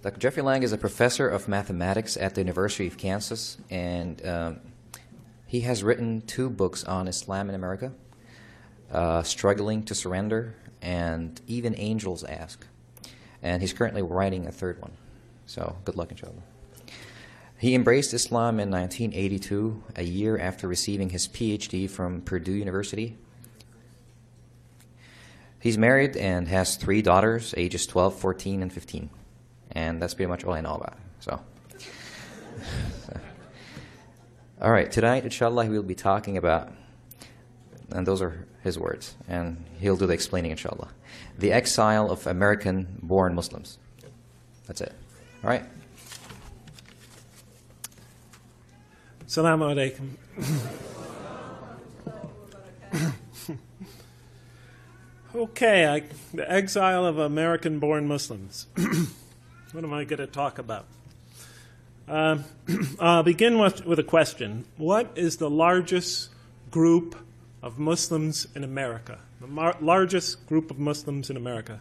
Dr. Jeffrey Lang is a professor of mathematics at the University of Kansas, and um, he has written two books on Islam in America uh, Struggling to Surrender and Even Angels Ask. And he's currently writing a third one. So, good luck, inshallah. He embraced Islam in 1982, a year after receiving his PhD from Purdue University. He's married and has three daughters, ages 12, 14, and 15. And that's pretty much all I know about him. So. so. All right, tonight, inshallah, we'll be talking about, and those are his words, and he'll do the explaining, inshallah. The exile of American born Muslims. That's it. All right. Assalamu alaikum. okay, I, the exile of American born Muslims. what am I going to talk about? Uh, I'll begin with, with a question. What is the largest group of Muslims in America? The largest group of Muslims in America?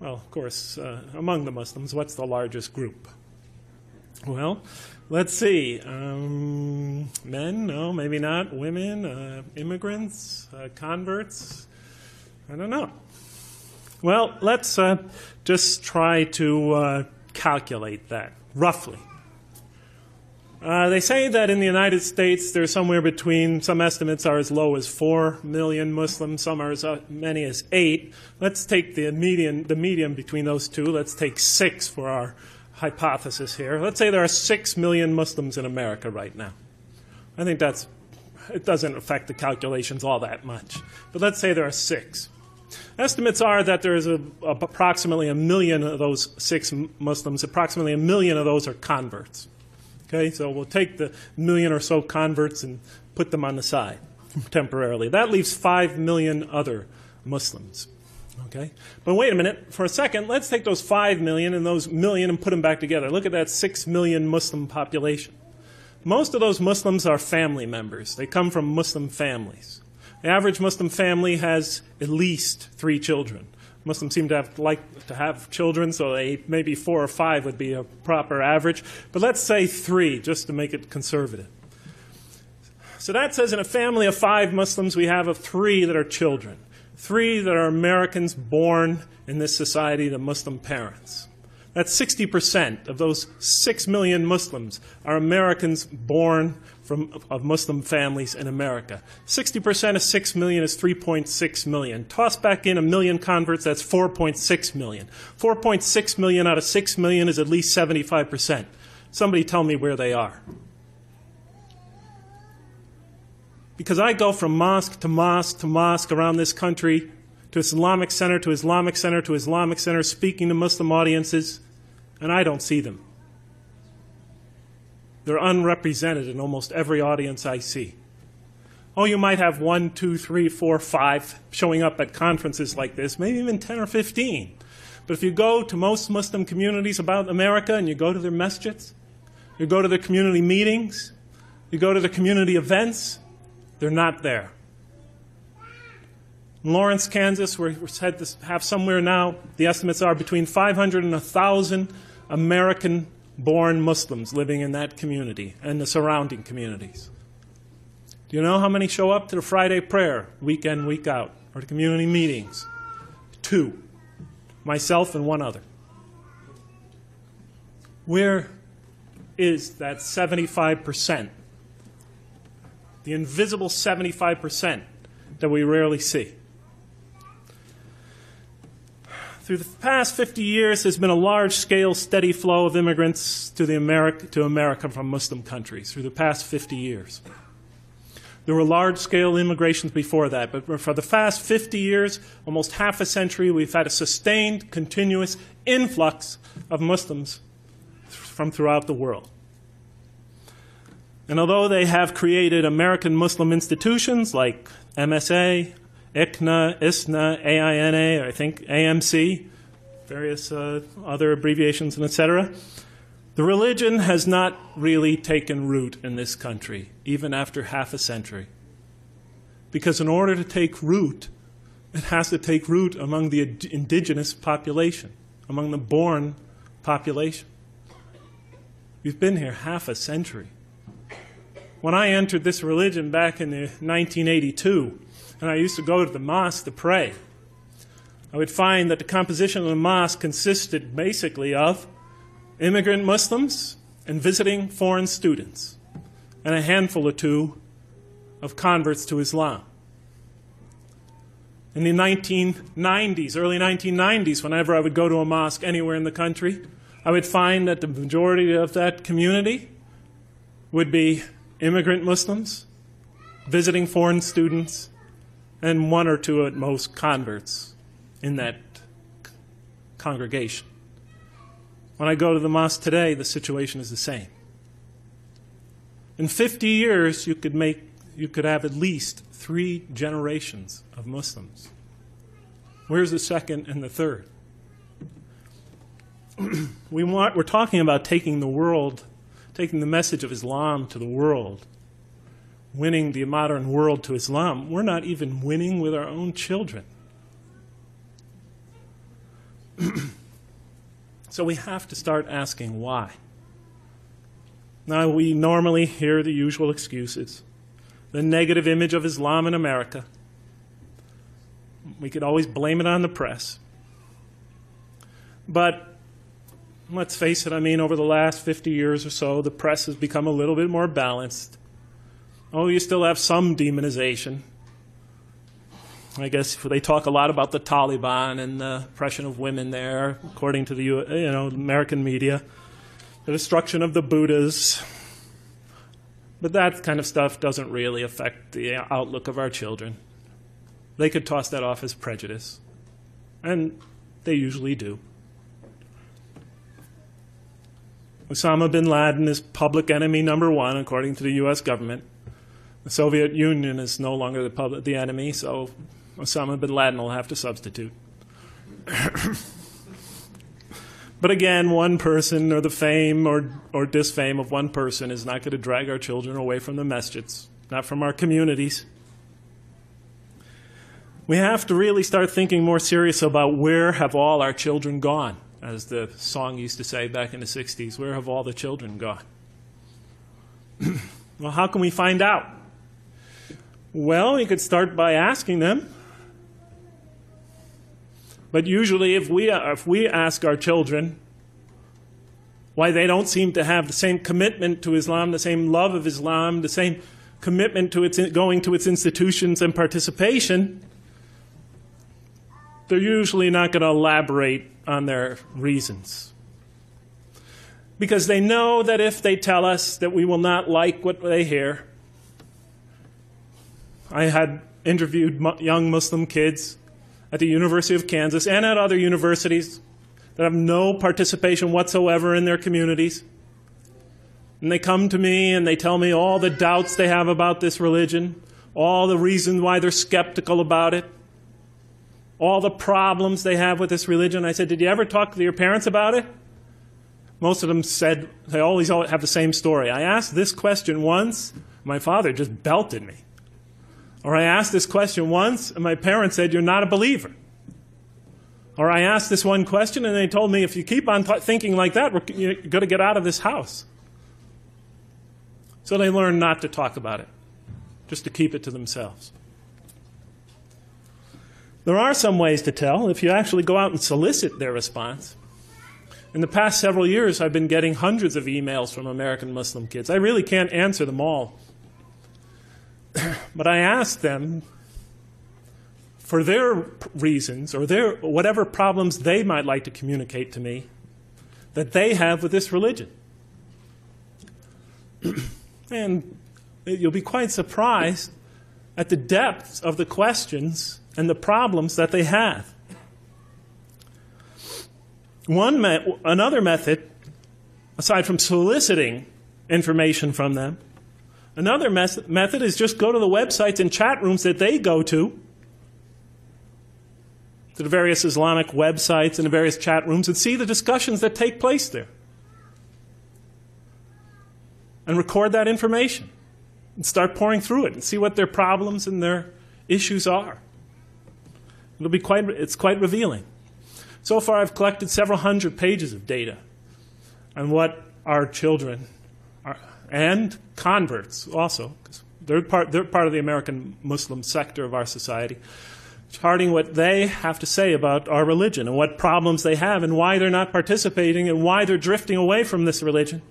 Well, of course, uh, among the Muslims, what's the largest group? Well, let's see. Um, men? No, maybe not. Women? Uh, immigrants? Uh, converts? I don't know. Well, let's uh, just try to uh, calculate that roughly. Uh, they say that in the United States there's somewhere between, some estimates are as low as 4 million Muslims, some are as uh, many as 8. Let's take the median, the median between those two. Let's take 6 for our hypothesis here. Let's say there are 6 million Muslims in America right now. I think that's, it doesn't affect the calculations all that much. But let's say there are 6. Estimates are that there is a, a, approximately a million of those 6 Muslims, approximately a million of those are converts. Okay, so we'll take the million or so converts and put them on the side temporarily. That leaves 5 million other Muslims. Okay? But wait a minute, for a second, let's take those 5 million and those million and put them back together. Look at that 6 million Muslim population. Most of those Muslims are family members, they come from Muslim families. The average Muslim family has at least three children. Muslims seem to have like to have children, so they, maybe four or five would be a proper average. But let's say three, just to make it conservative. So that says in a family of five Muslims, we have of three that are children, three that are Americans born in this society to Muslim parents. That's 60% of those 6 million Muslims are Americans born from, of Muslim families in America. 60% of 6 million is 3.6 million. Toss back in a million converts, that's 4.6 million. 4.6 million out of 6 million is at least 75%. Somebody tell me where they are. Because I go from mosque to mosque to mosque around this country, to Islamic center to Islamic center to Islamic center, speaking to Muslim audiences and I don't see them. They're unrepresented in almost every audience I see. Oh, you might have one, two, three, four, five showing up at conferences like this, maybe even 10 or 15. But if you go to most Muslim communities about America and you go to their masjids, you go to their community meetings, you go to the community events, they're not there. In Lawrence, Kansas, we're said to have somewhere now, the estimates are between 500 and 1,000 American born Muslims living in that community and the surrounding communities. Do you know how many show up to the Friday prayer, week in, week out, or the community meetings? Two. Myself and one other. Where is that 75%? The invisible 75% that we rarely see. Through the past 50 years, there's been a large scale, steady flow of immigrants to, the America, to America from Muslim countries through the past 50 years. There were large scale immigrations before that, but for the past 50 years, almost half a century, we've had a sustained, continuous influx of Muslims from throughout the world. And although they have created American Muslim institutions like MSA, ICNA, ISNA, AINA, I think AMC, various uh, other abbreviations, and etc. The religion has not really taken root in this country, even after half a century. Because in order to take root, it has to take root among the indigenous population, among the born population. We've been here half a century. When I entered this religion back in 1982, and I used to go to the mosque to pray, I would find that the composition of the mosque consisted basically of immigrant Muslims and visiting foreign students, and a handful or two of converts to Islam. In the 1990s, early 1990s, whenever I would go to a mosque anywhere in the country, I would find that the majority of that community would be immigrant Muslims, visiting foreign students, and one or two at most converts in that congregation. When I go to the mosque today, the situation is the same. In 50 years, you could make you could have at least three generations of Muslims. Where's the second and the third? we want, we're talking about taking the world, taking the message of Islam to the world, winning the modern world to Islam. We're not even winning with our own children. so we have to start asking why. Now, we normally hear the usual excuses the negative image of Islam in America. We could always blame it on the press. But let's face it, I mean, over the last 50 years or so, the press has become a little bit more balanced. Oh, you still have some demonization. I guess they talk a lot about the Taliban and the oppression of women there, according to the you know American media, the destruction of the Buddhas, but that kind of stuff doesn't really affect the outlook of our children. They could toss that off as prejudice, and they usually do. Osama bin Laden is public enemy number one, according to the U.S. government. The Soviet Union is no longer the, public, the enemy, so Osama bin Laden will have to substitute. But again, one person or the fame or, or disfame of one person is not going to drag our children away from the masjids, not from our communities. We have to really start thinking more serious about where have all our children gone, as the song used to say back in the 60s. Where have all the children gone? well, how can we find out? Well, we could start by asking them but usually, if we, uh, if we ask our children why they don't seem to have the same commitment to Islam, the same love of Islam, the same commitment to its, going to its institutions and participation, they're usually not going to elaborate on their reasons. Because they know that if they tell us that we will not like what they hear, I had interviewed young Muslim kids at the University of Kansas and at other universities that have no participation whatsoever in their communities. And they come to me and they tell me all the doubts they have about this religion, all the reasons why they're skeptical about it, all the problems they have with this religion. I said, Did you ever talk to your parents about it? Most of them said, they always have the same story. I asked this question once, my father just belted me. Or I asked this question once, and my parents said, You're not a believer. Or I asked this one question, and they told me, If you keep on th- thinking like that, you're going to get out of this house. So they learned not to talk about it, just to keep it to themselves. There are some ways to tell if you actually go out and solicit their response. In the past several years, I've been getting hundreds of emails from American Muslim kids. I really can't answer them all but I asked them for their reasons or their whatever problems they might like to communicate to me that they have with this religion. and you'll be quite surprised at the depths of the questions and the problems that they have. One me- another method, aside from soliciting information from them, Another mes- method is just go to the websites and chat rooms that they go to, to the various Islamic websites and the various chat rooms, and see the discussions that take place there. And record that information and start poring through it and see what their problems and their issues are. It'll be quite, it's quite revealing. So far, I've collected several hundred pages of data on what our children are, and converts also, because they're part, they're part of the American Muslim sector of our society, charting what they have to say about our religion and what problems they have and why they're not participating and why they're drifting away from this religion.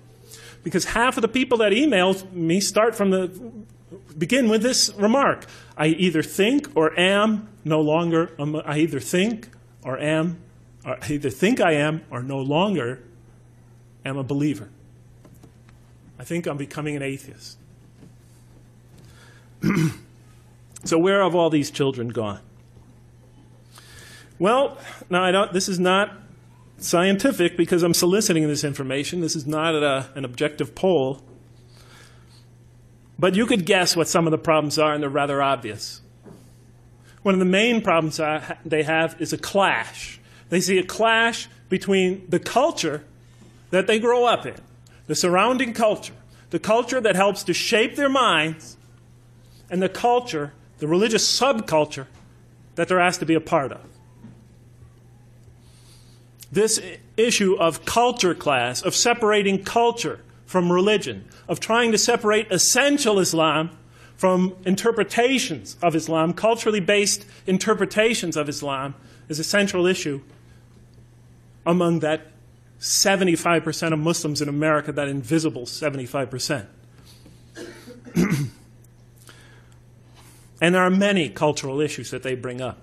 Because half of the people that email me start from the begin with this remark I either think or am no longer, um, I either think or am, or I either think I am or no longer am a believer. I think I'm becoming an atheist. so, where have all these children gone? Well, now I don't, this is not scientific because I'm soliciting this information. This is not a, an objective poll. But you could guess what some of the problems are, and they're rather obvious. One of the main problems they have is a clash. They see a clash between the culture that they grow up in, the surrounding culture, the culture that helps to shape their minds, and the culture, the religious subculture that they're asked to be a part of. This issue of culture class, of separating culture from religion, of trying to separate essential Islam from interpretations of Islam, culturally based interpretations of Islam, is a central issue among that 75% of Muslims in America, that invisible 75%. and there are many cultural issues that they bring up.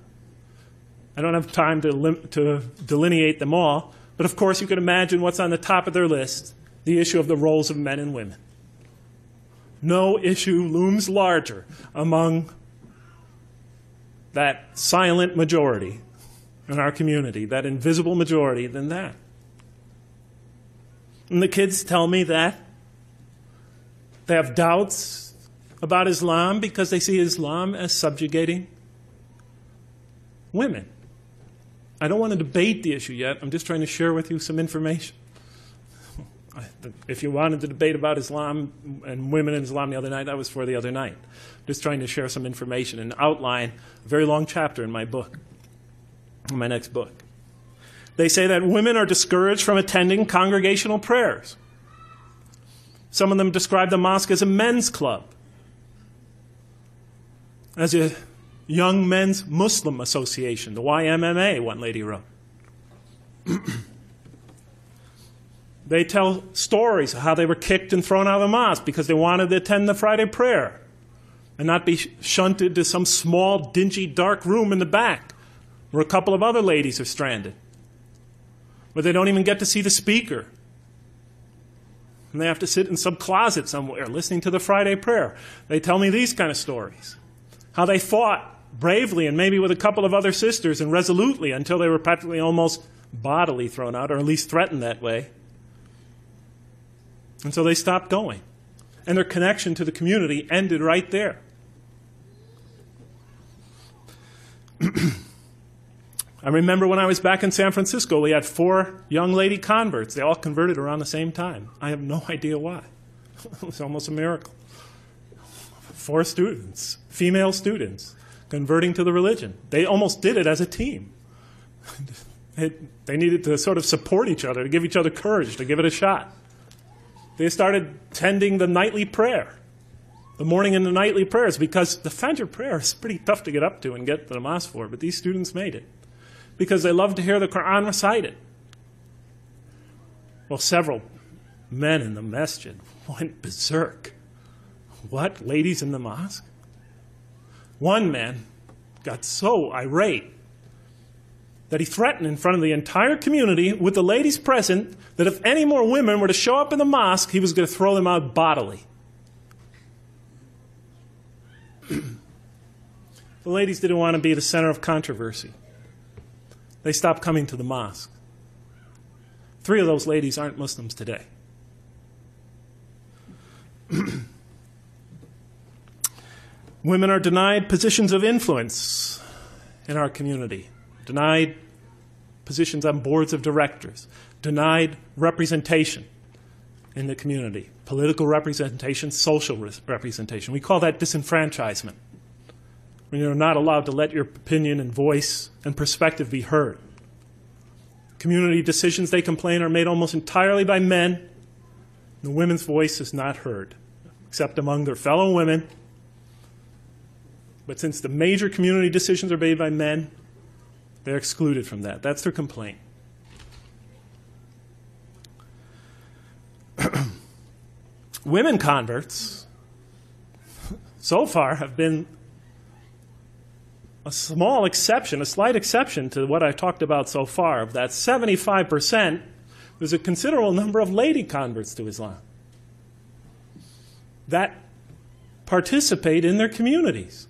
I don't have time to, to delineate them all, but of course, you can imagine what's on the top of their list the issue of the roles of men and women. No issue looms larger among that silent majority in our community, that invisible majority, than that. And the kids tell me that they have doubts about Islam because they see Islam as subjugating women. I don't want to debate the issue yet. I'm just trying to share with you some information. If you wanted to debate about Islam and women in Islam the other night, that was for the other night. Just trying to share some information and outline a very long chapter in my book, in my next book. They say that women are discouraged from attending congregational prayers. Some of them describe the mosque as a men's club, as a young men's Muslim association, the YMMA, one lady wrote. they tell stories of how they were kicked and thrown out of the mosque because they wanted to attend the Friday prayer and not be shunted to some small, dingy, dark room in the back where a couple of other ladies are stranded where they don't even get to see the speaker. And they have to sit in some closet somewhere listening to the Friday prayer. They tell me these kind of stories. How they fought bravely and maybe with a couple of other sisters and resolutely until they were practically almost bodily thrown out, or at least threatened that way. And so they stopped going. And their connection to the community ended right there. I remember when I was back in San Francisco, we had four young lady converts. They all converted around the same time. I have no idea why. it was almost a miracle. Four students, female students, converting to the religion. They almost did it as a team. they needed to sort of support each other, to give each other courage, to give it a shot. They started tending the nightly prayer, the morning and the nightly prayers, because the Fajr prayer is pretty tough to get up to and get to the mosque for, but these students made it because they love to hear the Quran recited. Well, several men in the masjid went berserk. What? Ladies in the mosque? One man got so irate that he threatened in front of the entire community with the ladies present that if any more women were to show up in the mosque, he was going to throw them out bodily. the ladies didn't want to be the center of controversy they stopped coming to the mosque. Three of those ladies aren't Muslims today. Women are denied positions of influence in our community, denied positions on boards of directors, denied representation in the community, political representation, social representation. We call that disenfranchisement when you're not allowed to let your opinion and voice and perspective be heard. Community decisions, they complain, are made almost entirely by men The women's voice is not heard, except among their fellow women. But since the major community decisions are made by men, they're excluded from that. That's their complaint. Women converts, so far, have been a small exception, a slight exception to what I've talked about so far. Of that 75%, there's a considerable number of lady converts to Islam that participate in their communities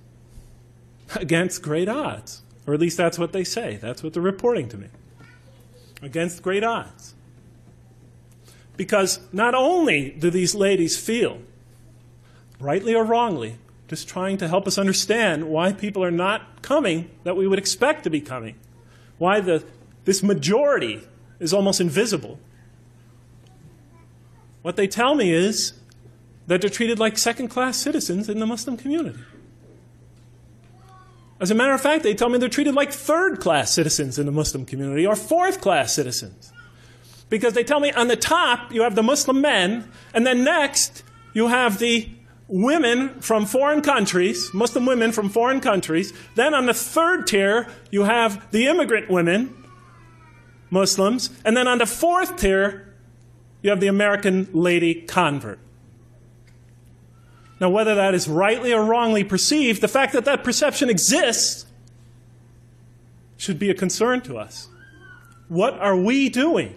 against great odds. Or at least that's what they say. That's what they're reporting to me. Against great odds. Because not only do these ladies feel, rightly or wrongly, just trying to help us understand why people are not coming that we would expect to be coming, why the, this majority is almost invisible. What they tell me is that they're treated like second class citizens in the Muslim community. As a matter of fact, they tell me they're treated like third class citizens in the Muslim community or fourth class citizens. Because they tell me on the top you have the Muslim men, and then next you have the women from foreign countries, Muslim women from foreign countries. Then on the third tier, you have the immigrant women, Muslims. And then on the fourth tier, you have the American lady convert. Now, whether that is rightly or wrongly perceived, the fact that that perception exists should be a concern to us. What are we doing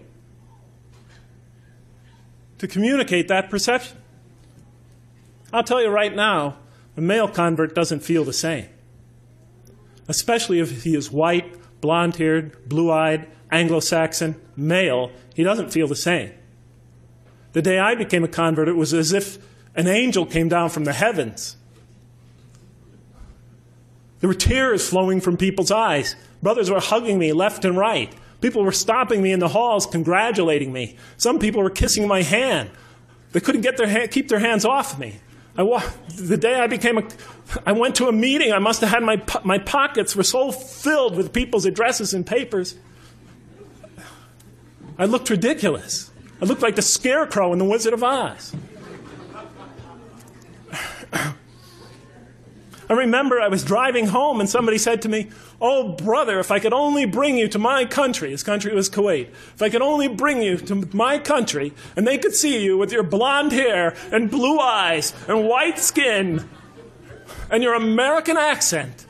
to communicate that perception? I'll tell you right now, a male convert doesn't feel the same, especially if he is white, blonde haired, blue eyed, Anglo Saxon, male. He doesn't feel the same. The day I became a convert, it was as if an angel came down from the heavens. There were tears flowing from people's eyes. Brothers were hugging me left and right. People were stopping me in the halls, congratulating me. Some people were kissing my hand. They couldn't get their ha- keep their hands off me. I wa- the day I became a, I went to a meeting. I must have had my po- my pockets were so filled with people's addresses and papers. I looked ridiculous. I looked like the scarecrow in The Wizard of Oz. I remember I was driving home and somebody said to me, Oh, brother, if I could only bring you to my country, his country was Kuwait, if I could only bring you to my country and they could see you with your blonde hair and blue eyes and white skin and your American accent.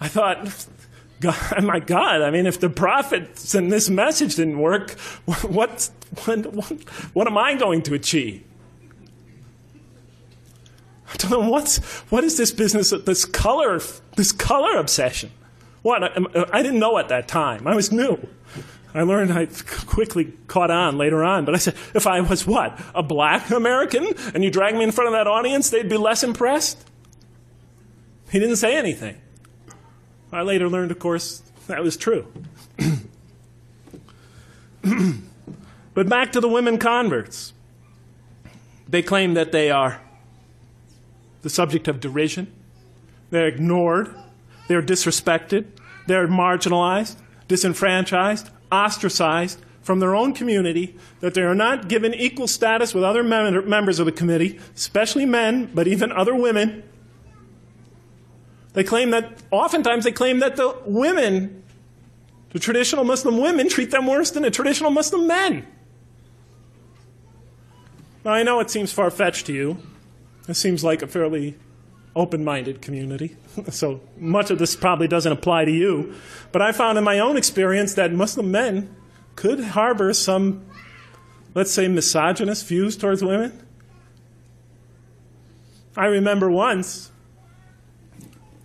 I thought, God, oh my God, I mean, if the prophets and this message didn't work, what, what, what am I going to achieve? I don't know what's what is this business this color this color obsession. What I, I didn't know at that time. I was new. I learned I quickly caught on later on. But I said, if I was what a black American and you drag me in front of that audience, they'd be less impressed. He didn't say anything. I later learned, of course, that was true. but back to the women converts. They claim that they are the subject of derision. They're ignored. They're disrespected. They're marginalized, disenfranchised, ostracized from their own community, that they are not given equal status with other mem- members of the committee, especially men, but even other women. They claim that, oftentimes, they claim that the women, the traditional Muslim women, treat them worse than the traditional Muslim men. Now, I know it seems far fetched to you, it seems like a fairly open minded community. so much of this probably doesn't apply to you. But I found in my own experience that Muslim men could harbor some, let's say, misogynist views towards women. I remember once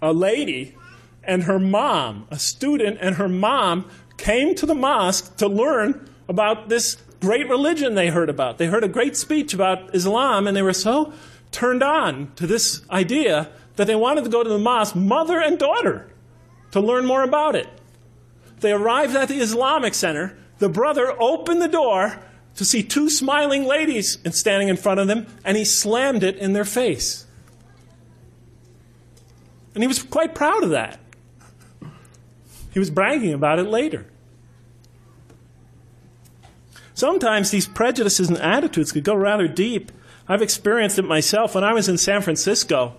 a lady and her mom, a student and her mom, came to the mosque to learn about this great religion they heard about. They heard a great speech about Islam and they were so turned on to this idea that they wanted to go to the mosque, mother and daughter, to learn more about it. They arrived at the Islamic Center. The brother opened the door to see two smiling ladies standing in front of them, and he slammed it in their face. And he was quite proud of that. He was bragging about it later. Sometimes these prejudices and attitudes could go rather deep. I've experienced it myself. When I was in San Francisco,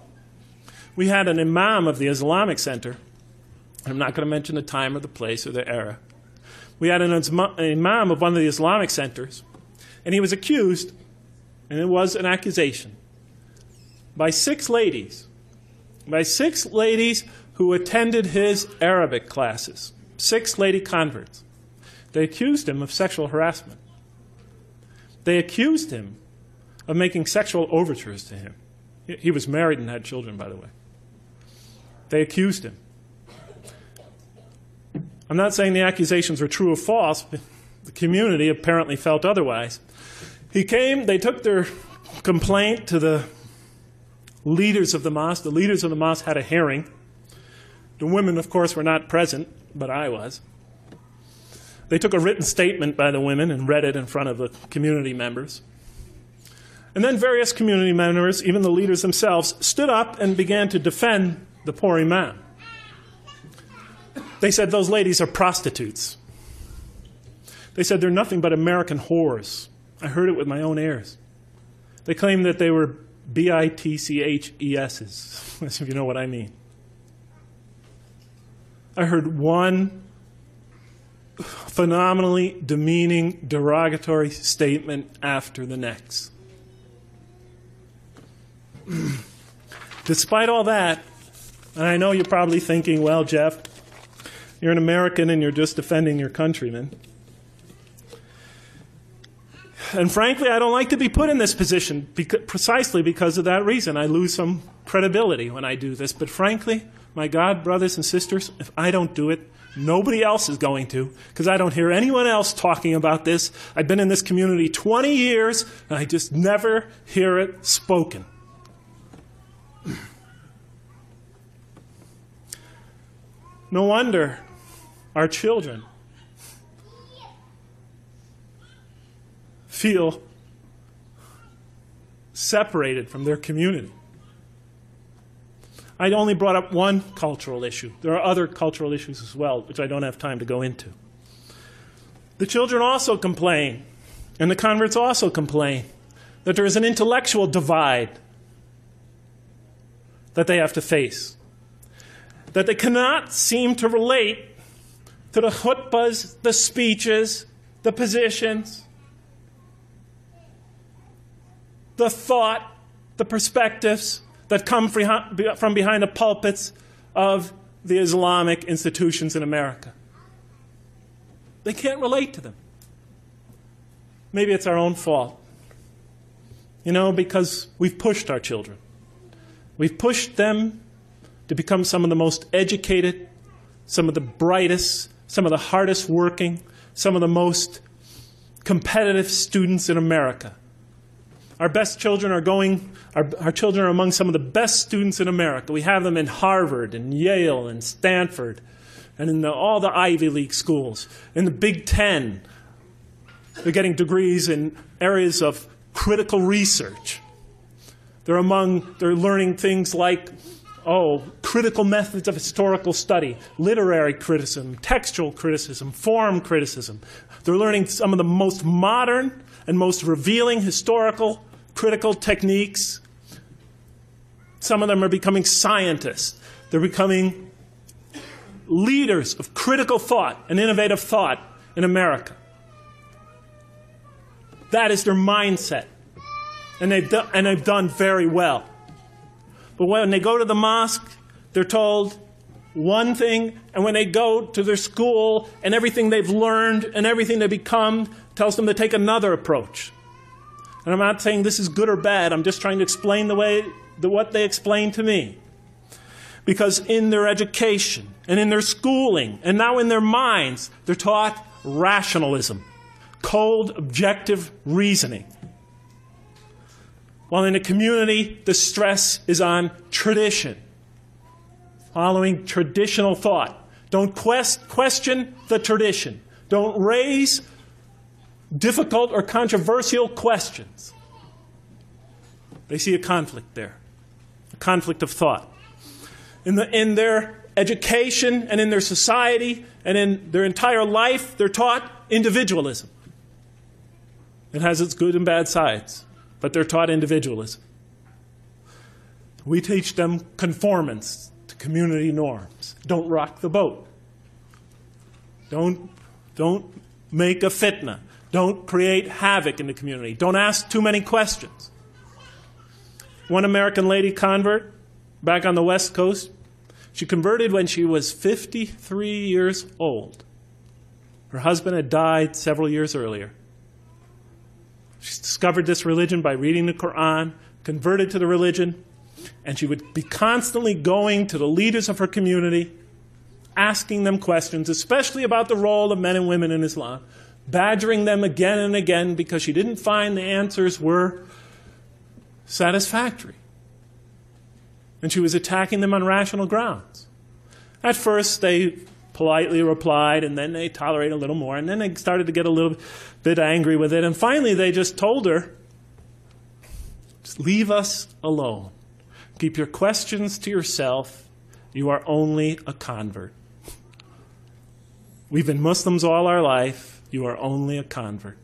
we had an imam of the Islamic Center. I'm not going to mention the time or the place or the era. We had an imam of one of the Islamic centers, and he was accused, and it was an accusation, by six ladies, by six ladies who attended his Arabic classes, six lady converts. They accused him of sexual harassment. They accused him of making sexual overtures to him. He was married and had children, by the way. They accused him. I'm not saying the accusations were true or false. The community apparently felt otherwise. He came, they took their complaint to the leaders of the mosque. The leaders of the mosque had a hearing. The women, of course, were not present, but I was. They took a written statement by the women and read it in front of the community members. And then various community members, even the leaders themselves, stood up and began to defend the poor imam. They said those ladies are prostitutes. They said they're nothing but American whores. I heard it with my own ears. They claimed that they were B I T C H E S's, if you know what I mean. I heard one phenomenally demeaning, derogatory statement after the next. Despite all that, and I know you're probably thinking, well, Jeff, you're an American and you're just defending your countrymen. And frankly, I don't like to be put in this position because, precisely because of that reason. I lose some credibility when I do this. But frankly, my God, brothers and sisters, if I don't do it, nobody else is going to because I don't hear anyone else talking about this. I've been in this community 20 years and I just never hear it spoken. No wonder our children feel separated from their community. I only brought up one cultural issue. There are other cultural issues as well, which I don't have time to go into. The children also complain, and the converts also complain, that there is an intellectual divide that they have to face that they cannot seem to relate to the khutbahs, the speeches, the positions, the thought, the perspectives that come from behind the pulpits of the Islamic institutions in America. They can't relate to them. Maybe it's our own fault. You know, because we've pushed our children. We've pushed them to become some of the most educated, some of the brightest, some of the hardest working, some of the most competitive students in America. Our best children are going, our, our children are among some of the best students in America. We have them in Harvard and Yale and Stanford and in the, all the Ivy League schools, in the Big Ten. They're getting degrees in areas of critical research. They're among, they're learning things like oh, critical methods of historical study, literary criticism, textual criticism, form criticism. They're learning some of the most modern and most revealing historical critical techniques. Some of them are becoming scientists. They're becoming leaders of critical thought and innovative thought in America. That is their mindset. And they've, do- and they've done very well. But when they go to the mosque, they're told one thing, and when they go to their school and everything they've learned and everything they become tells them to take another approach. And I'm not saying this is good or bad, I'm just trying to explain the way the, what they explain to me. Because in their education and in their schooling and now in their minds, they're taught rationalism, cold, objective reasoning. While in a community, the stress is on tradition, following traditional thought. Don't quest, question the tradition. Don't raise difficult or controversial questions. They see a conflict there, a conflict of thought. In, the, in their education and in their society and in their entire life, they're taught individualism. It has its good and bad sides, but they're taught individualism. We teach them conformance to community norms. Don't rock the boat. Don't, don't make a fitna. Don't create havoc in the community. Don't ask too many questions. One American lady convert back on the West Coast, she converted when she was 53 years old. Her husband had died several years earlier. She discovered this religion by reading the Quran, converted to the religion, and she would be constantly going to the leaders of her community, asking them questions, especially about the role of men and women in Islam, badgering them again and again because she didn't find the answers were satisfactory. And she was attacking them on rational grounds. At first, they politely replied, and then they tolerated a little more, and then they started to get a little bit angry with it, and finally they just told her, just leave us alone. Keep your questions to yourself. You are only a convert. We've been Muslims all our life. You are only a convert.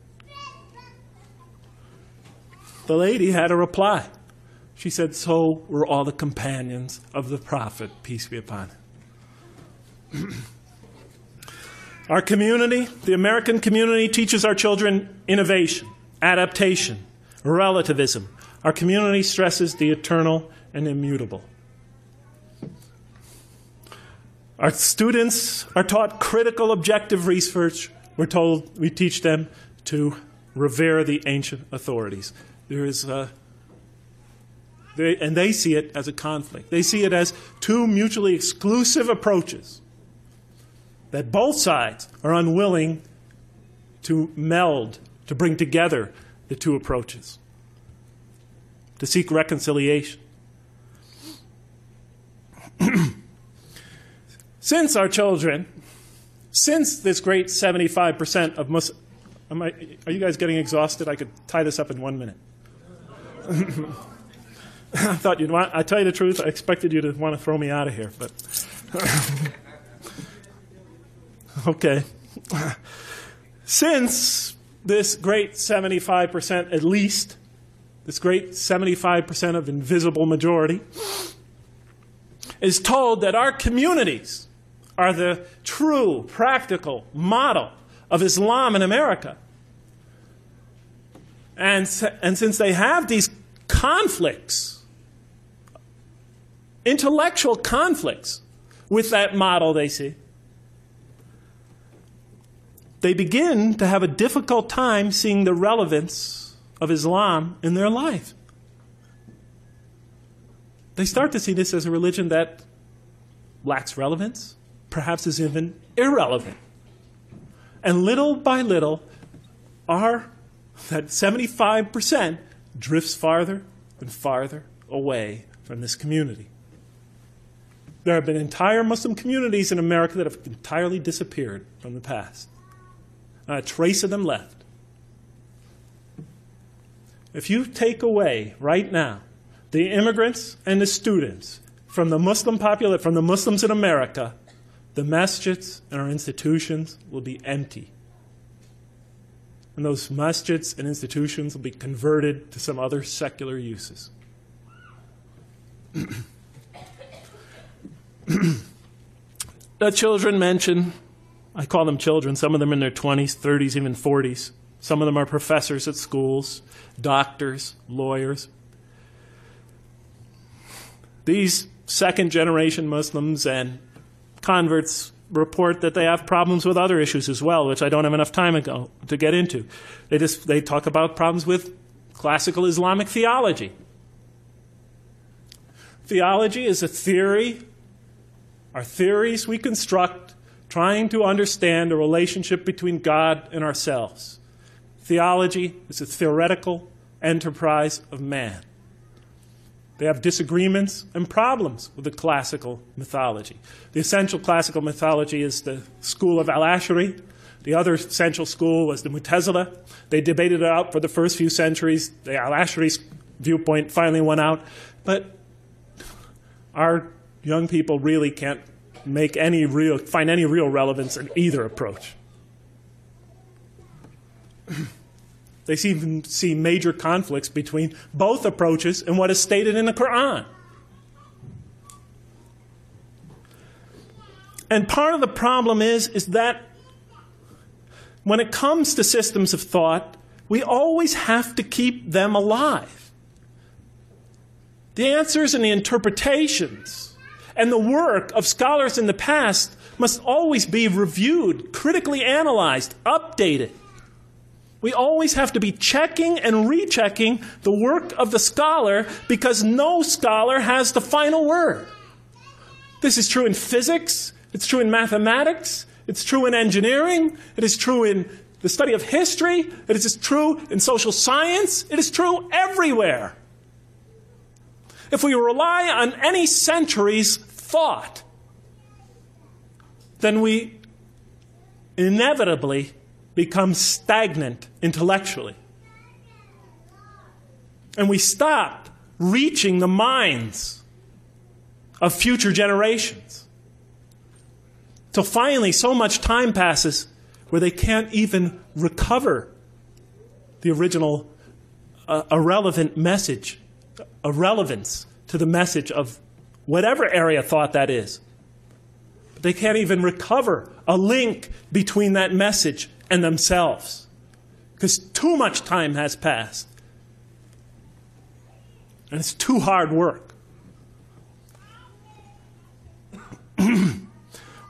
The lady had a reply. She said, So were all the companions of the Prophet, peace be upon him. our community, the American community, teaches our children innovation, adaptation, relativism. Our community stresses the eternal and immutable. Our students are taught critical objective research. We're told we teach them to revere the ancient authorities. There is a, they, and they see it as a conflict. They see it as two mutually exclusive approaches that both sides are unwilling to meld, to bring together the two approaches, to seek reconciliation. since our children, since this great 75% of Muslims, are you guys getting exhausted? I could tie this up in one minute. I thought you'd want, I tell you the truth, I expected you to want to throw me out of here, but. okay. Since this great 75%, at least, this great 75% of invisible majority, is told that our communities are the true, practical model of Islam in America. And, and since they have these conflicts, intellectual conflicts with that model they see, they begin to have a difficult time seeing the relevance of Islam in their life. They start to see this as a religion that lacks relevance, perhaps is even irrelevant. And little by little, our that 75% drifts farther and farther away from this community. There have been entire Muslim communities in America that have entirely disappeared from the past. Not a trace of them left. If you take away right now the immigrants and the students from the Muslim population, from the Muslims in America, the masjids and our institutions will be empty. And those masjids and institutions will be converted to some other secular uses. the children mentioned, I call them children, some of them in their 20s, 30s, even 40s. Some of them are professors at schools, doctors, lawyers. These second generation Muslims and converts report that they have problems with other issues as well, which I don't have enough time ago to get into. They just they talk about problems with classical Islamic theology. Theology is a theory, are theories we construct trying to understand the relationship between God and ourselves. Theology is a theoretical enterprise of man. They have disagreements and problems with the classical mythology. The essential classical mythology is the school of Al Ashari. The other essential school was the Mu'tazila. They debated it out for the first few centuries. The Al Ashari viewpoint finally won out. But our young people really can't make any real, find any real relevance in either approach. They even see major conflicts between both approaches and what is stated in the Quran. And part of the problem is, is that when it comes to systems of thought, we always have to keep them alive. The answers and the interpretations and the work of scholars in the past must always be reviewed, critically analyzed, updated. We always have to be checking and rechecking the work of the scholar because no scholar has the final word. This is true in physics, it's true in mathematics, it's true in engineering, it is true in the study of history, it is true in social science, it is true everywhere. If we rely on any century's thought, then we inevitably become stagnant intellectually. And we stop reaching the minds of future generations. Till finally, so much time passes where they can't even recover the original uh, irrelevant message, irrelevance to the message of whatever area thought that is. But they can't even recover a link between that message and themselves because too much time has passed. And it's too hard work.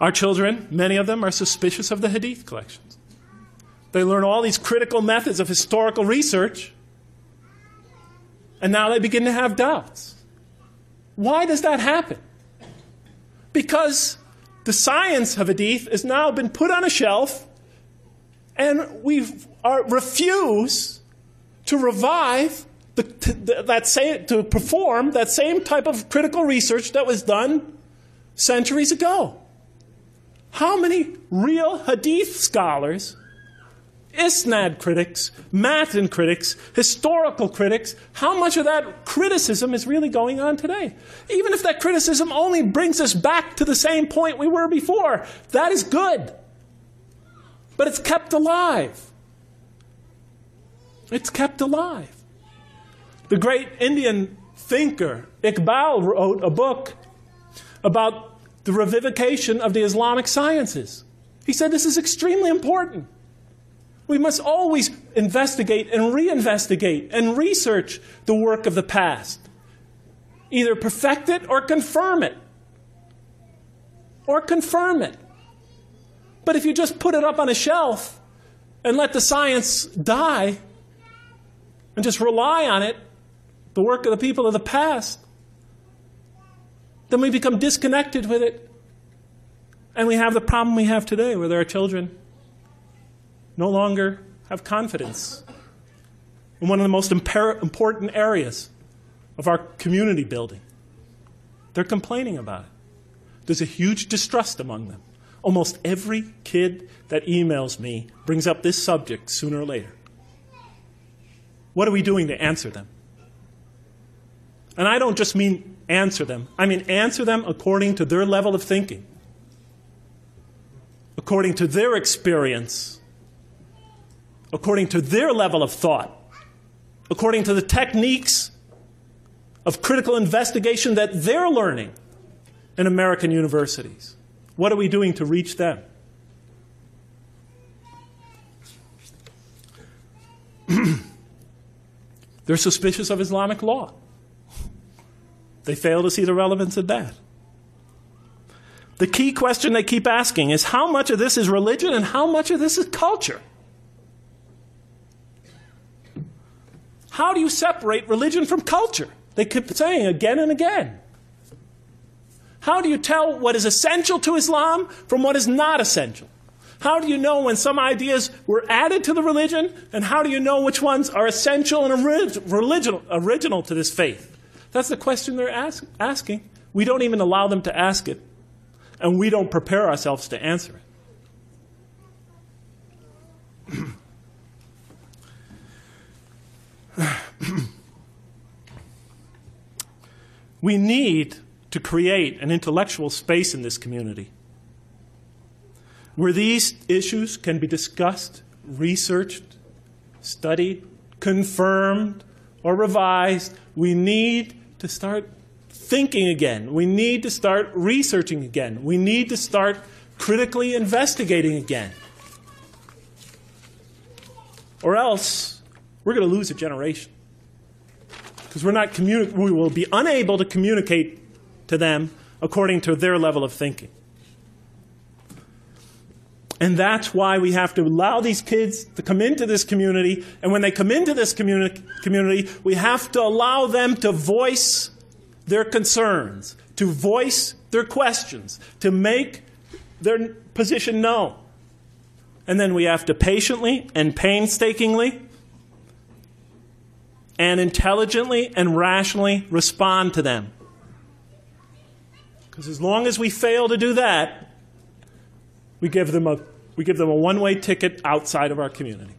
Our children, many of them, are suspicious of the Hadith collections. They learn all these critical methods of historical research, and now they begin to have doubts. Why does that happen? Because the science of Hadith has now been put on a shelf, and we refuse to revive the, to, that same, to perform that same type of critical research that was done centuries ago. How many real Hadith scholars, Isnad critics, Matan critics, historical critics, how much of that criticism is really going on today? Even if that criticism only brings us back to the same point we were before, that is good. But it's kept alive. It's kept alive. The great Indian thinker Iqbal wrote a book about the revivification of the Islamic sciences. He said this is extremely important. We must always investigate and reinvestigate and research the work of the past. Either perfect it or confirm it. Or confirm it. But if you just put it up on a shelf and let the science die and just rely on it, the work of the people of the past, then we become disconnected with it. And we have the problem we have today where our children no longer have confidence in one of the most important areas of our community building. They're complaining about it. There's a huge distrust among them. Almost every kid that emails me brings up this subject sooner or later. What are we doing to answer them? And I don't just mean answer them. I mean, answer them according to their level of thinking, according to their experience, according to their level of thought, according to the techniques of critical investigation that they're learning in American universities. What are we doing to reach them? They're suspicious of Islamic law. They fail to see the relevance of that. The key question they keep asking is how much of this is religion and how much of this is culture? How do you separate religion from culture? They keep saying again and again. How do you tell what is essential to Islam from what is not essential? How do you know when some ideas were added to the religion, and how do you know which ones are essential and original, original to this faith? That's the question they're ask, asking. We don't even allow them to ask it, and we don't prepare ourselves to answer it. we need to create an intellectual space in this community where these issues can be discussed, researched, studied, confirmed, or revised, we need to start thinking again. We need to start researching again. We need to start critically investigating again. Or else, we're going to lose a generation. Because we're not communi- we will be unable to communicate to them according to their level of thinking. And that's why we have to allow these kids to come into this community. And when they come into this communi- community, we have to allow them to voice their concerns, to voice their questions, to make their position known. And then we have to patiently and painstakingly and intelligently and rationally respond to them. Because as long as we fail to do that, we give them a, we give them a one way ticket outside of our community.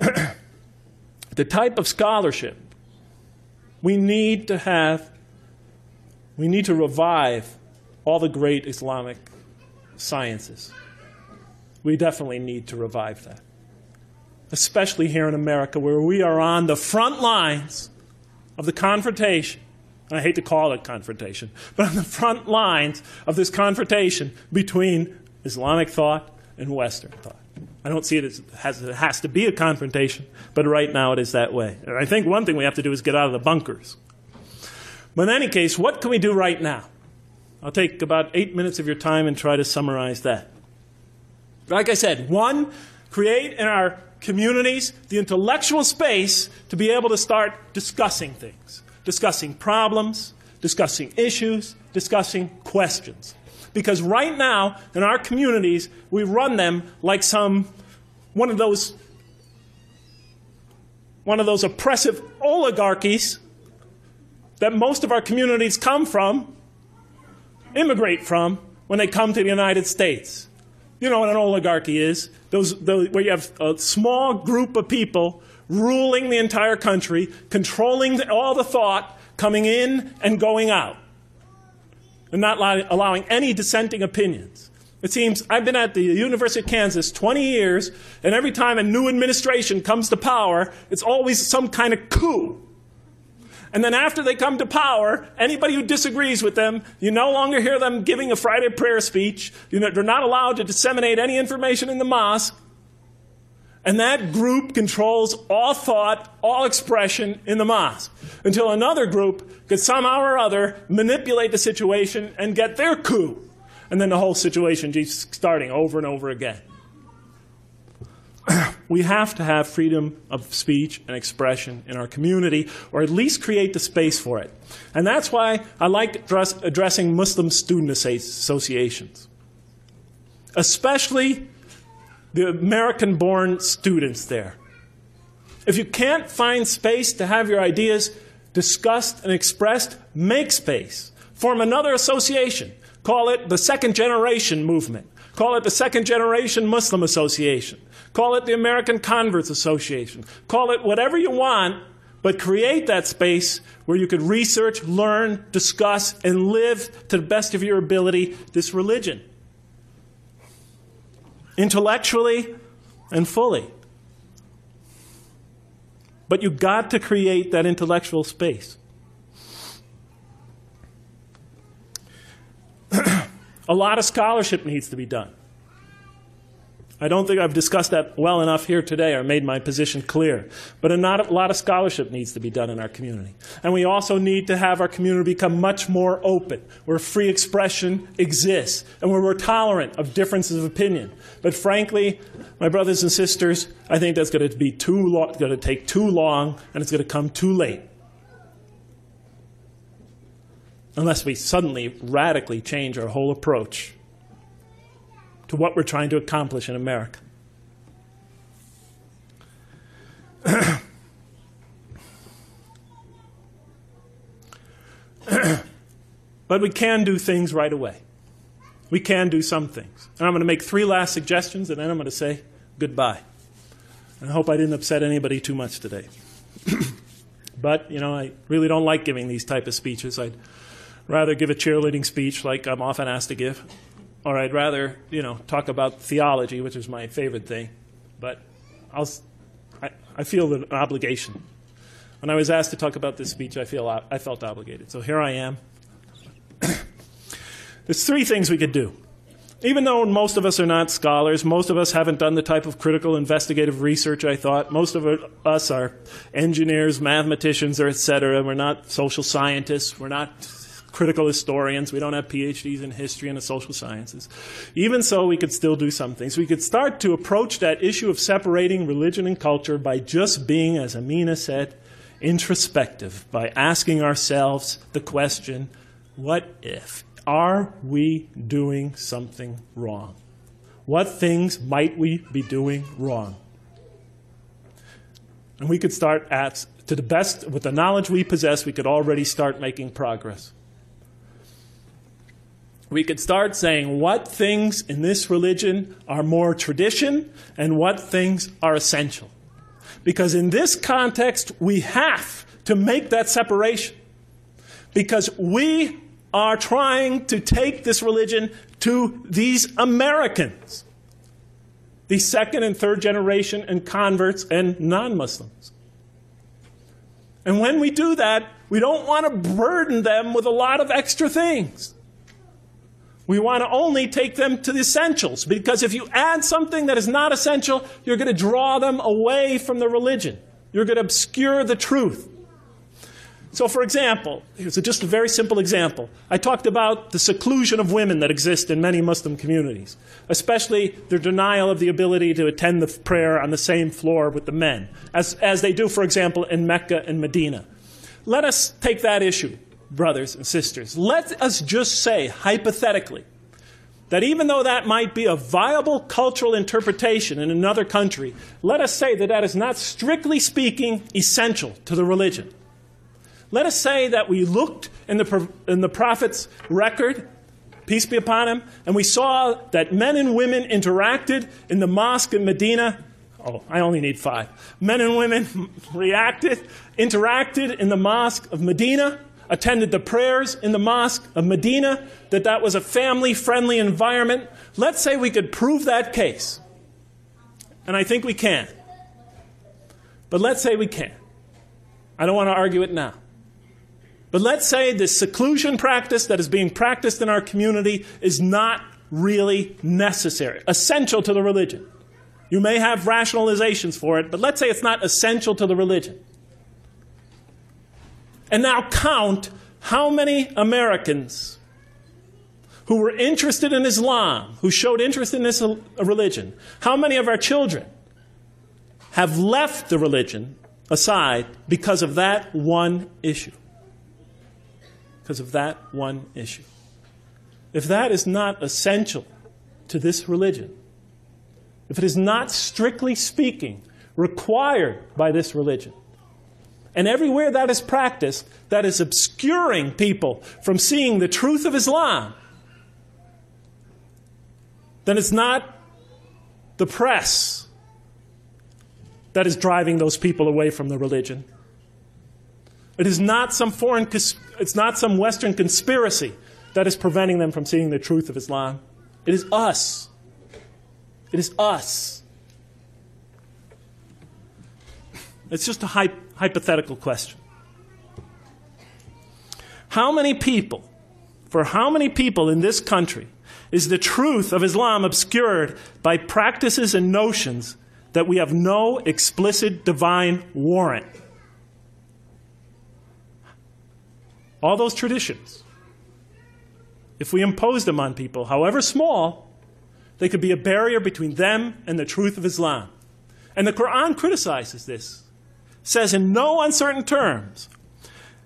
the type of scholarship we need to have, we need to revive all the great Islamic sciences. We definitely need to revive that. Especially here in America, where we are on the front lines of the confrontation I hate to call it confrontation, but on the front lines of this confrontation between Islamic thought and Western thought. I don't see it as has, it has to be a confrontation, but right now it is that way. And I think one thing we have to do is get out of the bunkers. But in any case, what can we do right now? I'll take about eight minutes of your time and try to summarize that. Like I said, one, create in our communities the intellectual space to be able to start discussing things discussing problems, discussing issues, discussing questions. Because right now, in our communities, we run them like some one of those one of those oppressive oligarchies that most of our communities come from, immigrate from, when they come to the United States. You know what an oligarchy is? Those, those, where you have a small group of people ruling the entire country, controlling all the thought coming in and going out, and not allowing any dissenting opinions. It seems I've been at the University of Kansas 20 years, and every time a new administration comes to power, it's always some kind of coup. And then after they come to power, anybody who disagrees with them, you no longer hear them giving a Friday prayer speech. You know, they're not allowed to disseminate any information in the mosque. And that group controls all thought, all expression in the mosque until another group could somehow or other manipulate the situation and get their coup. And then the whole situation keeps starting over and over again. we have to have freedom of speech and expression in our community, or at least create the space for it. And that's why I like address, addressing Muslim student associations, especially the American born students there. If you can't find space to have your ideas discussed and expressed, make space. Form another association. Call it the Second Generation Movement. Call it the Second Generation Muslim Association. Call it the American Converts Association. Call it whatever you want, but create that space where you could research, learn, discuss, and live to the best of your ability this religion intellectually and fully. But you've got to create that intellectual space. a lot of scholarship needs to be done. I don't think I've discussed that well enough here today or made my position clear. But a lot of scholarship needs to be done in our community. And we also need to have our community become much more open, where free expression exists, and where we're tolerant of differences of opinion. But frankly, my brothers and sisters, I think that's going to be too long, going to take too long, and it's going to come too late. Unless we suddenly radically change our whole approach to what we're trying to accomplish in America. but we can do things right away. We can do some things. And I'm going to make three last suggestions, and then I'm going to say goodbye. And I hope I didn't upset anybody too much today. but, you know, I really don't like giving these type of speeches. I'd rather give a cheerleading speech like I'm often asked to give or I'd rather, you know, talk about theology, which is my favorite thing. but I'll, I, I feel an obligation. When I was asked to talk about this speech, I, feel, I felt obligated. So here I am. There's three things we could do. Even though most of us are not scholars, most of us haven't done the type of critical investigative research I thought. Most of us are engineers, mathematicians, or et cetera. We're not social scientists. We're not critical historians. We don't have PhDs in history and the social sciences. Even so, we could still do some things. We could start to approach that issue of separating religion and culture by just being, as Amina said, introspective, by asking ourselves the question, what if? Are we doing something wrong? What things might we be doing wrong? And we could start at, to the best, with the knowledge we possess, we could already start making progress. We could start saying what things in this religion are more tradition and what things are essential. Because in this context, we have to make that separation. Because we are trying to take this religion to these Americans, the second and third generation and converts and non Muslims. And when we do that, we don't want to burden them with a lot of extra things. We want to only take them to the essentials because if you add something that is not essential, you're going to draw them away from the religion. You're going to obscure the truth. So, for example, here's just a very simple example. I talked about the seclusion of women that exist in many Muslim communities, especially their denial of the ability to attend the prayer on the same floor with the men, as, as they do, for example, in Mecca and Medina. Let us take that issue, brothers and sisters. Let us just say, hypothetically, that even though that might be a viable cultural interpretation in another country, let us say that that is not strictly speaking essential to the religion. Let us say that we looked in the, in the prophet's record, peace be upon him, and we saw that men and women interacted in the mosque in Medina. Oh, I only need five. Men and women reacted, interacted in the mosque of Medina, attended the prayers in the mosque of Medina, that that was a family friendly environment. Let's say we could prove that case. And I think we can. But let's say we can. I don't want to argue it now. But let's say this seclusion practice that is being practiced in our community is not really necessary, essential to the religion. You may have rationalizations for it, but let's say it's not essential to the religion. And now count how many Americans who were interested in Islam, who showed interest in this religion, how many of our children have left the religion aside because of that one issue? Because of that one issue. If that is not essential to this religion, if it is not strictly speaking required by this religion, and everywhere that is practiced, that is obscuring people from seeing the truth of Islam, then it's not the press that is driving those people away from the religion. It is not some foreign, it's not some Western conspiracy that is preventing them from seeing the truth of Islam. It is us. It is us. It's just a hy- hypothetical question. How many people, for how many people in this country, is the truth of Islam obscured by practices and notions that we have no explicit divine warrant? All those traditions, if we impose them on people, however small, they could be a barrier between them and the truth of Islam. And the Quran criticizes this, says in no uncertain terms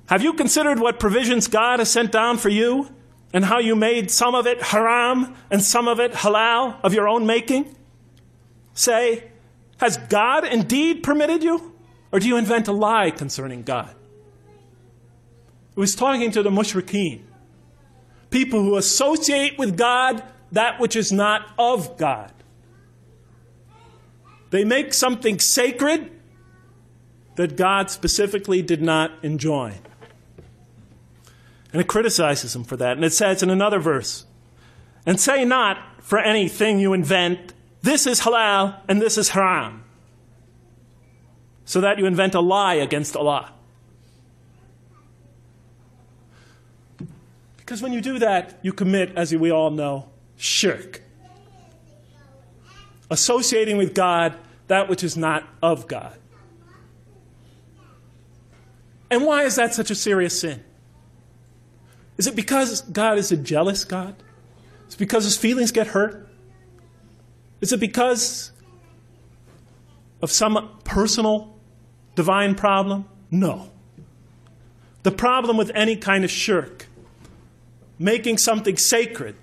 Have you considered what provisions God has sent down for you, and how you made some of it haram and some of it halal of your own making? Say, Has God indeed permitted you, or do you invent a lie concerning God? He was talking to the mushrikeen, people who associate with God that which is not of God. They make something sacred that God specifically did not enjoin. And it criticizes him for that. And it says in another verse, And say not for anything you invent this is halal and this is haram, so that you invent a lie against Allah. Because when you do that, you commit, as we all know, shirk. Associating with God that which is not of God. And why is that such a serious sin? Is it because God is a jealous God? Is it because his feelings get hurt? Is it because of some personal divine problem? No. The problem with any kind of shirk, making something sacred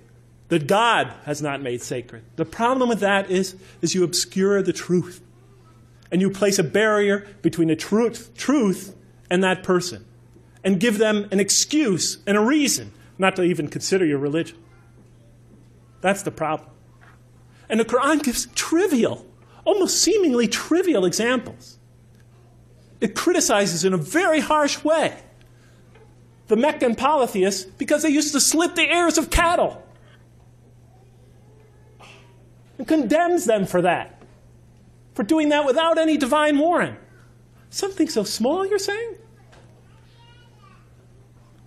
that God has not made sacred, the problem with that is, is you obscure the truth. And you place a barrier between the truth, truth and that person and give them an excuse and a reason not to even consider your religion. That's the problem. And the Quran gives trivial, almost seemingly trivial examples. It criticizes in a very harsh way the Meccan polytheists because they used to slit the ears of cattle and condemns them for that, for doing that without any divine warrant. Something so small, you're saying?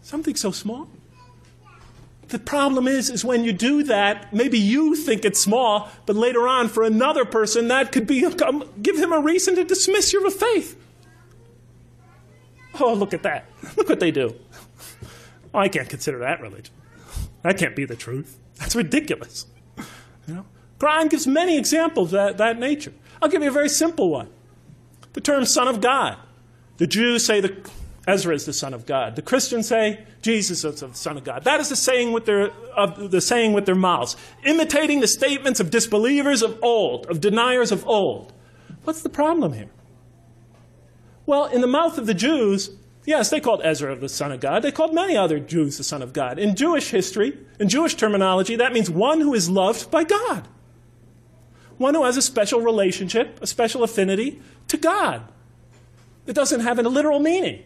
Something so small? The problem is, is when you do that, maybe you think it's small, but later on, for another person, that could be give him a reason to dismiss your faith. Oh, look at that! Look what they do. Oh, I can't consider that religion. That can't be the truth. That's ridiculous. You know, Quran gives many examples of that, that nature. I'll give you a very simple one. The term "son of God." The Jews say the Ezra is the Son of God. The Christians say Jesus is the Son of God. That is the saying with their, of the saying with their mouths, imitating the statements of disbelievers of old, of deniers of old. What's the problem here? Well, in the mouth of the Jews, yes, they called Ezra the Son of God. They called many other Jews the Son of God. In Jewish history, in Jewish terminology, that means one who is loved by God. One who has a special relationship, a special affinity to God. It doesn't have a literal meaning.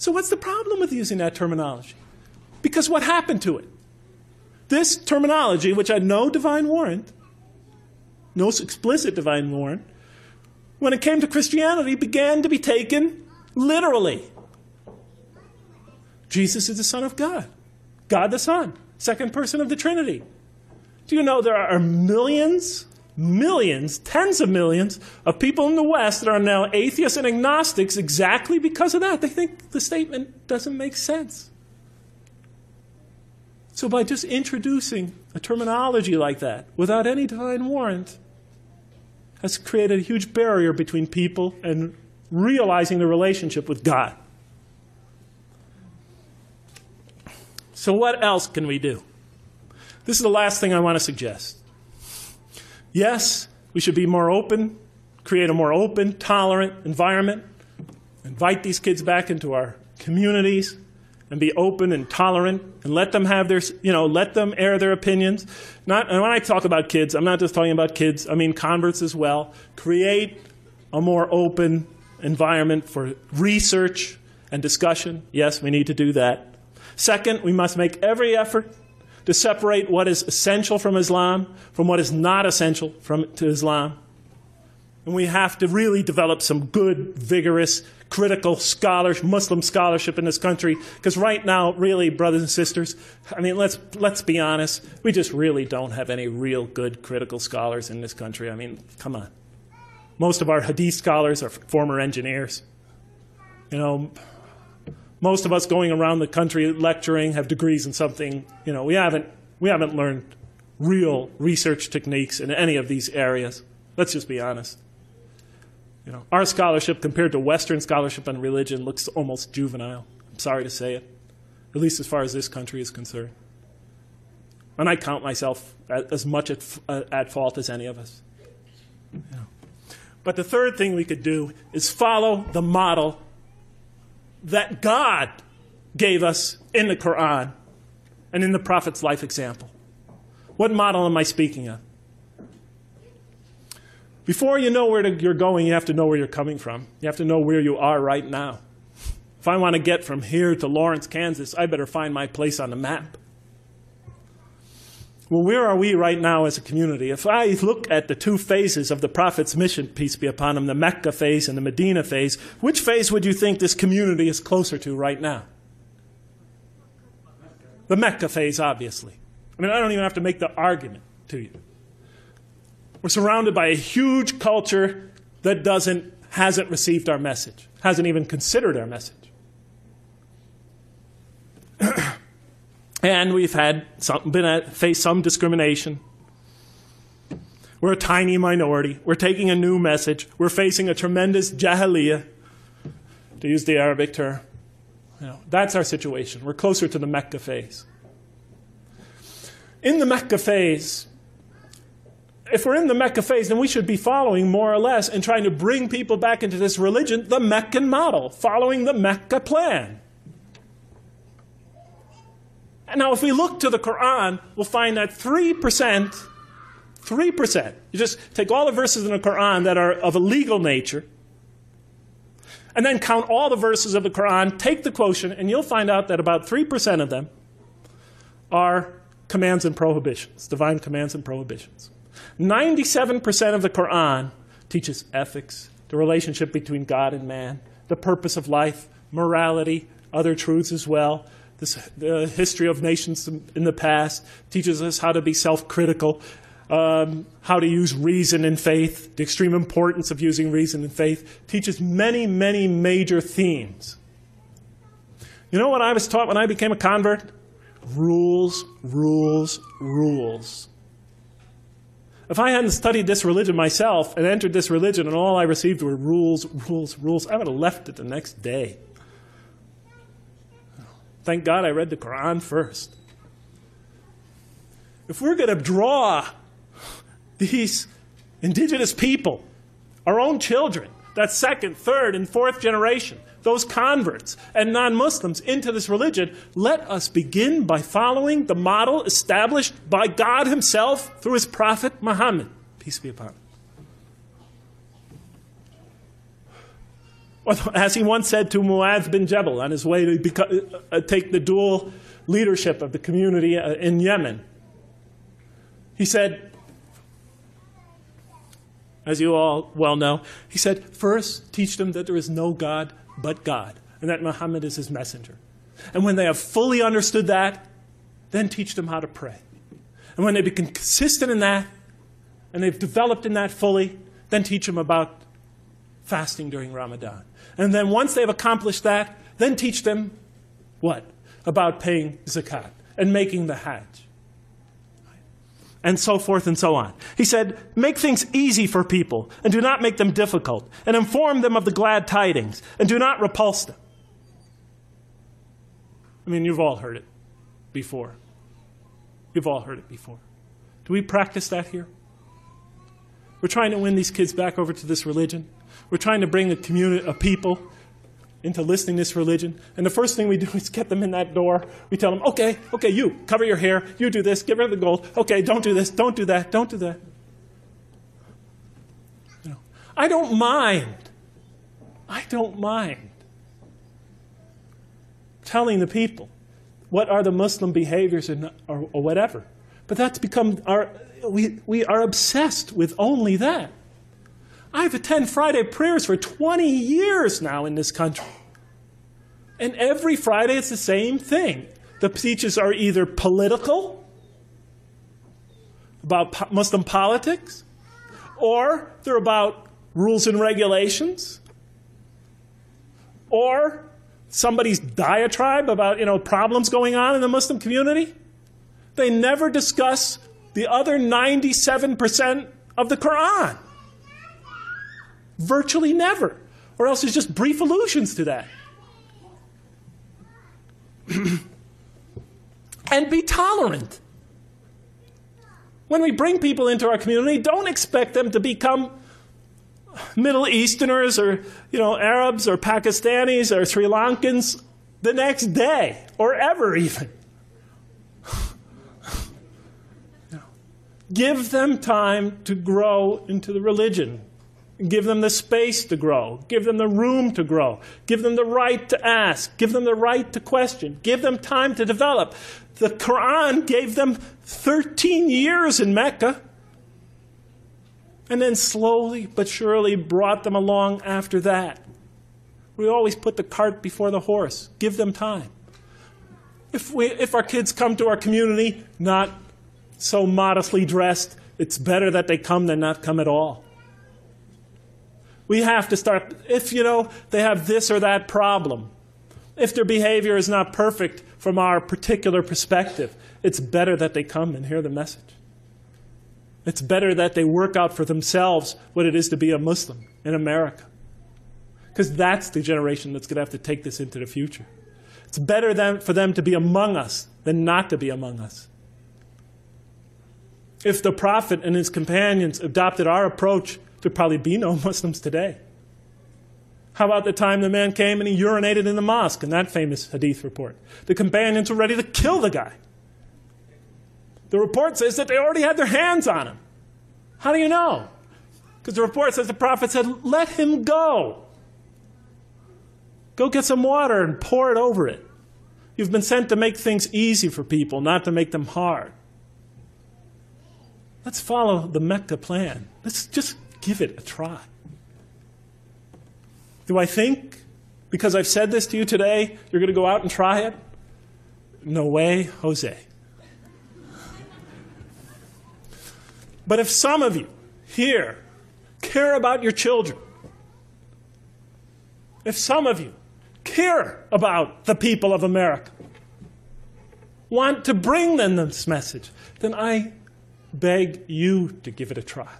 So, what's the problem with using that terminology? Because what happened to it? This terminology, which had no divine warrant, no explicit divine warrant, when it came to Christianity, began to be taken literally. Jesus is the Son of God, God the Son, second person of the Trinity. Do you know there are millions millions, tens of millions of people in the West that are now atheists and agnostics exactly because of that. They think the statement doesn't make sense. So, by just introducing a terminology like that without any divine warrant, has created a huge barrier between people and realizing the relationship with God. So, what else can we do? This is the last thing I want to suggest. Yes, we should be more open, create a more open, tolerant environment, invite these kids back into our communities, and be open and tolerant and let them have their, you know, let them air their opinions. Not, and when I talk about kids, I'm not just talking about kids, I mean converts as well. Create a more open environment for research and discussion. Yes, we need to do that. Second, we must make every effort to separate what is essential from Islam from what is not essential from, to Islam. And we have to really develop some good, vigorous, critical scholars, Muslim scholarship in this country. Because right now, really, brothers and sisters, I mean, let's, let's be honest, we just really don't have any real good critical scholars in this country. I mean, come on. Most of our hadith scholars are former engineers. You know, most of us going around the country lecturing have degrees in something. You know, we haven't we haven't learned real research techniques in any of these areas. Let's just be honest. You know, our scholarship compared to Western scholarship on religion looks almost juvenile. I'm sorry to say it, at least as far as this country is concerned. And I count myself as much at, uh, at fault as any of us. But the third thing we could do is follow the model that God gave us in the Quran and in the Prophet's life example. What model am I speaking of? Before you know where you're going, you have to know where you're coming from. You have to know where you are right now. If I want to get from here to Lawrence, Kansas, I better find my place on the map. Well, where are we right now as a community? If I look at the two phases of the Prophet's mission, peace be upon him, the Mecca phase and the Medina phase, which phase would you think this community is closer to right now? The Mecca phase, obviously. I mean, I don't even have to make the argument to you. We're surrounded by a huge culture that doesn't, hasn't received our message, hasn't even considered our message. And we've had some, been at, faced some discrimination. We're a tiny minority. We're taking a new message. We're facing a tremendous jahiliyyah, to use the Arabic term. You know, that's our situation. We're closer to the Mecca phase. In the Mecca phase, if we're in the Mecca phase, then we should be following more or less and trying to bring people back into this religion, the Meccan model, following the Mecca plan. Now, if we look to the Quran, we'll find that 3%, 3%, you just take all the verses in the Quran that are of a legal nature, and then count all the verses of the Quran, take the quotient, and you'll find out that about 3% of them are commands and prohibitions, divine commands and prohibitions. 97% of the Quran teaches ethics, the relationship between God and man, the purpose of life, morality, other truths as well this, the history of nations in the past teaches us how to be self critical, um, how to use reason and faith, the extreme importance of using reason and faith, teaches many, many major themes. You know what I was taught when I became a convert? Rules, rules, rules. If I hadn't studied this religion myself and entered this religion and all I received were rules, rules, rules, I would have left it the next day. Thank God I read the Quran first. If we're going to draw these indigenous people, our own children, that second, third, and fourth generation, those converts and non Muslims into this religion, let us begin by following the model established by God Himself through His prophet Muhammad. Peace be upon him. As he once said to Mu'adh bin Jabal on his way to beca- uh, take the dual leadership of the community uh, in Yemen, he said, as you all well know, he said, first teach them that there is no God but God, and that Muhammad is his messenger. And when they have fully understood that, then teach them how to pray. And when they become consistent in that, and they've developed in that fully, then teach them about fasting during Ramadan. And then once they've accomplished that, then teach them what? About paying zakat and making the hajj. And so forth and so on. He said, Make things easy for people and do not make them difficult, and inform them of the glad tidings and do not repulse them. I mean, you've all heard it before. You've all heard it before. Do we practice that here? We're trying to win these kids back over to this religion. We're trying to bring a community of people into listening to this religion. And the first thing we do is get them in that door. We tell them, okay, okay, you cover your hair, you do this, get rid of the gold. Okay, don't do this, don't do that, don't do that. You know, I don't mind. I don't mind telling the people what are the Muslim behaviors and, or, or whatever. But that's become our, we, we are obsessed with only that. I've attended Friday prayers for 20 years now in this country. And every Friday it's the same thing. The speeches are either political, about Muslim politics, or they're about rules and regulations, or somebody's diatribe about you know problems going on in the Muslim community. They never discuss the other 97% of the Quran. Virtually never. Or else there's just brief allusions to that. and be tolerant. When we bring people into our community, don't expect them to become Middle Easterners or you know Arabs or Pakistanis or Sri Lankans the next day or ever even. Give them time to grow into the religion. Give them the space to grow. Give them the room to grow. Give them the right to ask. Give them the right to question. Give them time to develop. The Quran gave them 13 years in Mecca and then slowly but surely brought them along after that. We always put the cart before the horse. Give them time. If, we, if our kids come to our community not so modestly dressed, it's better that they come than not come at all. We have to start, if you know, they have this or that problem, if their behavior is not perfect from our particular perspective, it's better that they come and hear the message. It's better that they work out for themselves what it is to be a Muslim in America. Because that's the generation that's going to have to take this into the future. It's better than, for them to be among us than not to be among us. If the Prophet and his companions adopted our approach, there'd probably be no Muslims today. How about the time the man came and he urinated in the mosque in that famous hadith report? The companions were ready to kill the guy. The report says that they already had their hands on him. How do you know? Because the report says the prophet said, Let him go. Go get some water and pour it over it. You've been sent to make things easy for people, not to make them hard. Let's follow the Mecca plan. Let's just give it a try. Do I think, because I've said this to you today, you're going to go out and try it? No way, Jose. But if some of you here care about your children, if some of you care about the people of America, want to bring them this message, then I beg you to give it a try.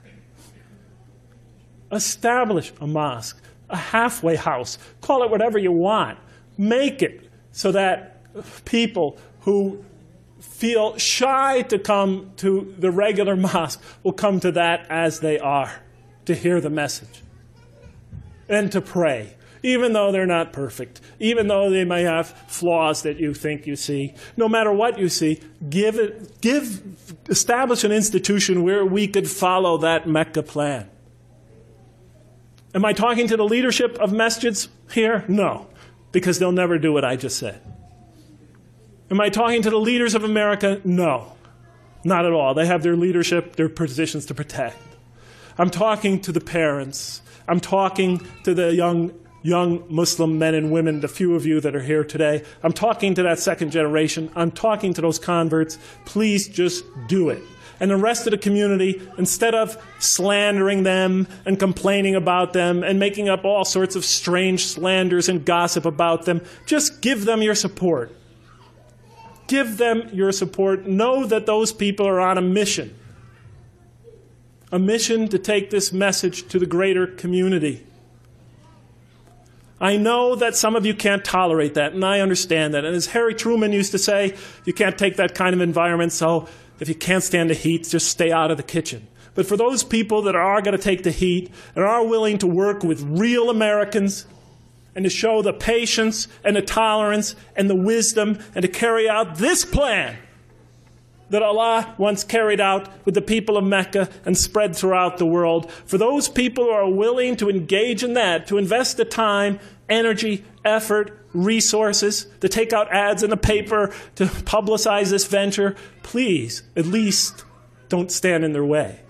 Establish a mosque, a halfway house, call it whatever you want. Make it so that people who feel shy to come to the regular mosque will come to that as they are to hear the message and to pray even though they're not perfect, even though they may have flaws that you think you see. No matter what you see, give it, give, establish an institution where we could follow that Mecca plan. Am I talking to the leadership of masjids here? No, because they'll never do what I just said. Am I talking to the leaders of America? No, not at all. They have their leadership, their positions to protect. I'm talking to the parents. I'm talking to the young young Muslim men and women, the few of you that are here today. I'm talking to that second generation. I'm talking to those converts. Please just do it. And the rest of the community, instead of slandering them and complaining about them and making up all sorts of strange slanders and gossip about them, just give them your support. Give them your support. Know that those people are on a mission. A mission to take this message to the greater community. I know that some of you can't tolerate that, and I understand that. And as Harry Truman used to say, you can't take that kind of environment, so if you can't stand the heat, just stay out of the kitchen. But for those people that are going to take the heat and are willing to work with real Americans and to show the patience and the tolerance and the wisdom and to carry out this plan that Allah once carried out with the people of Mecca and spread throughout the world. For those people who are willing to engage in that, to invest the time, energy, effort, resources, to take out ads in the paper, to publicize this venture, please, at least don't stand in their way,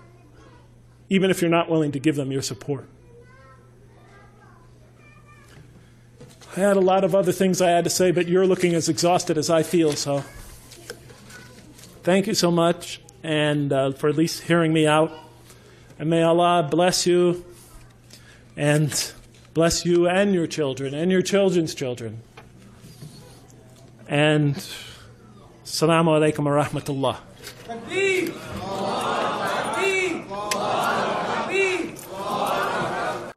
even if you're not willing to give them your support. I had a lot of other things I had to say, but you're looking as exhausted as I feel, so thank you so much and uh, for at least hearing me out. And may Allah bless you and Bless you and your children and your children's children. And salamu alaikum wa rahmatullah.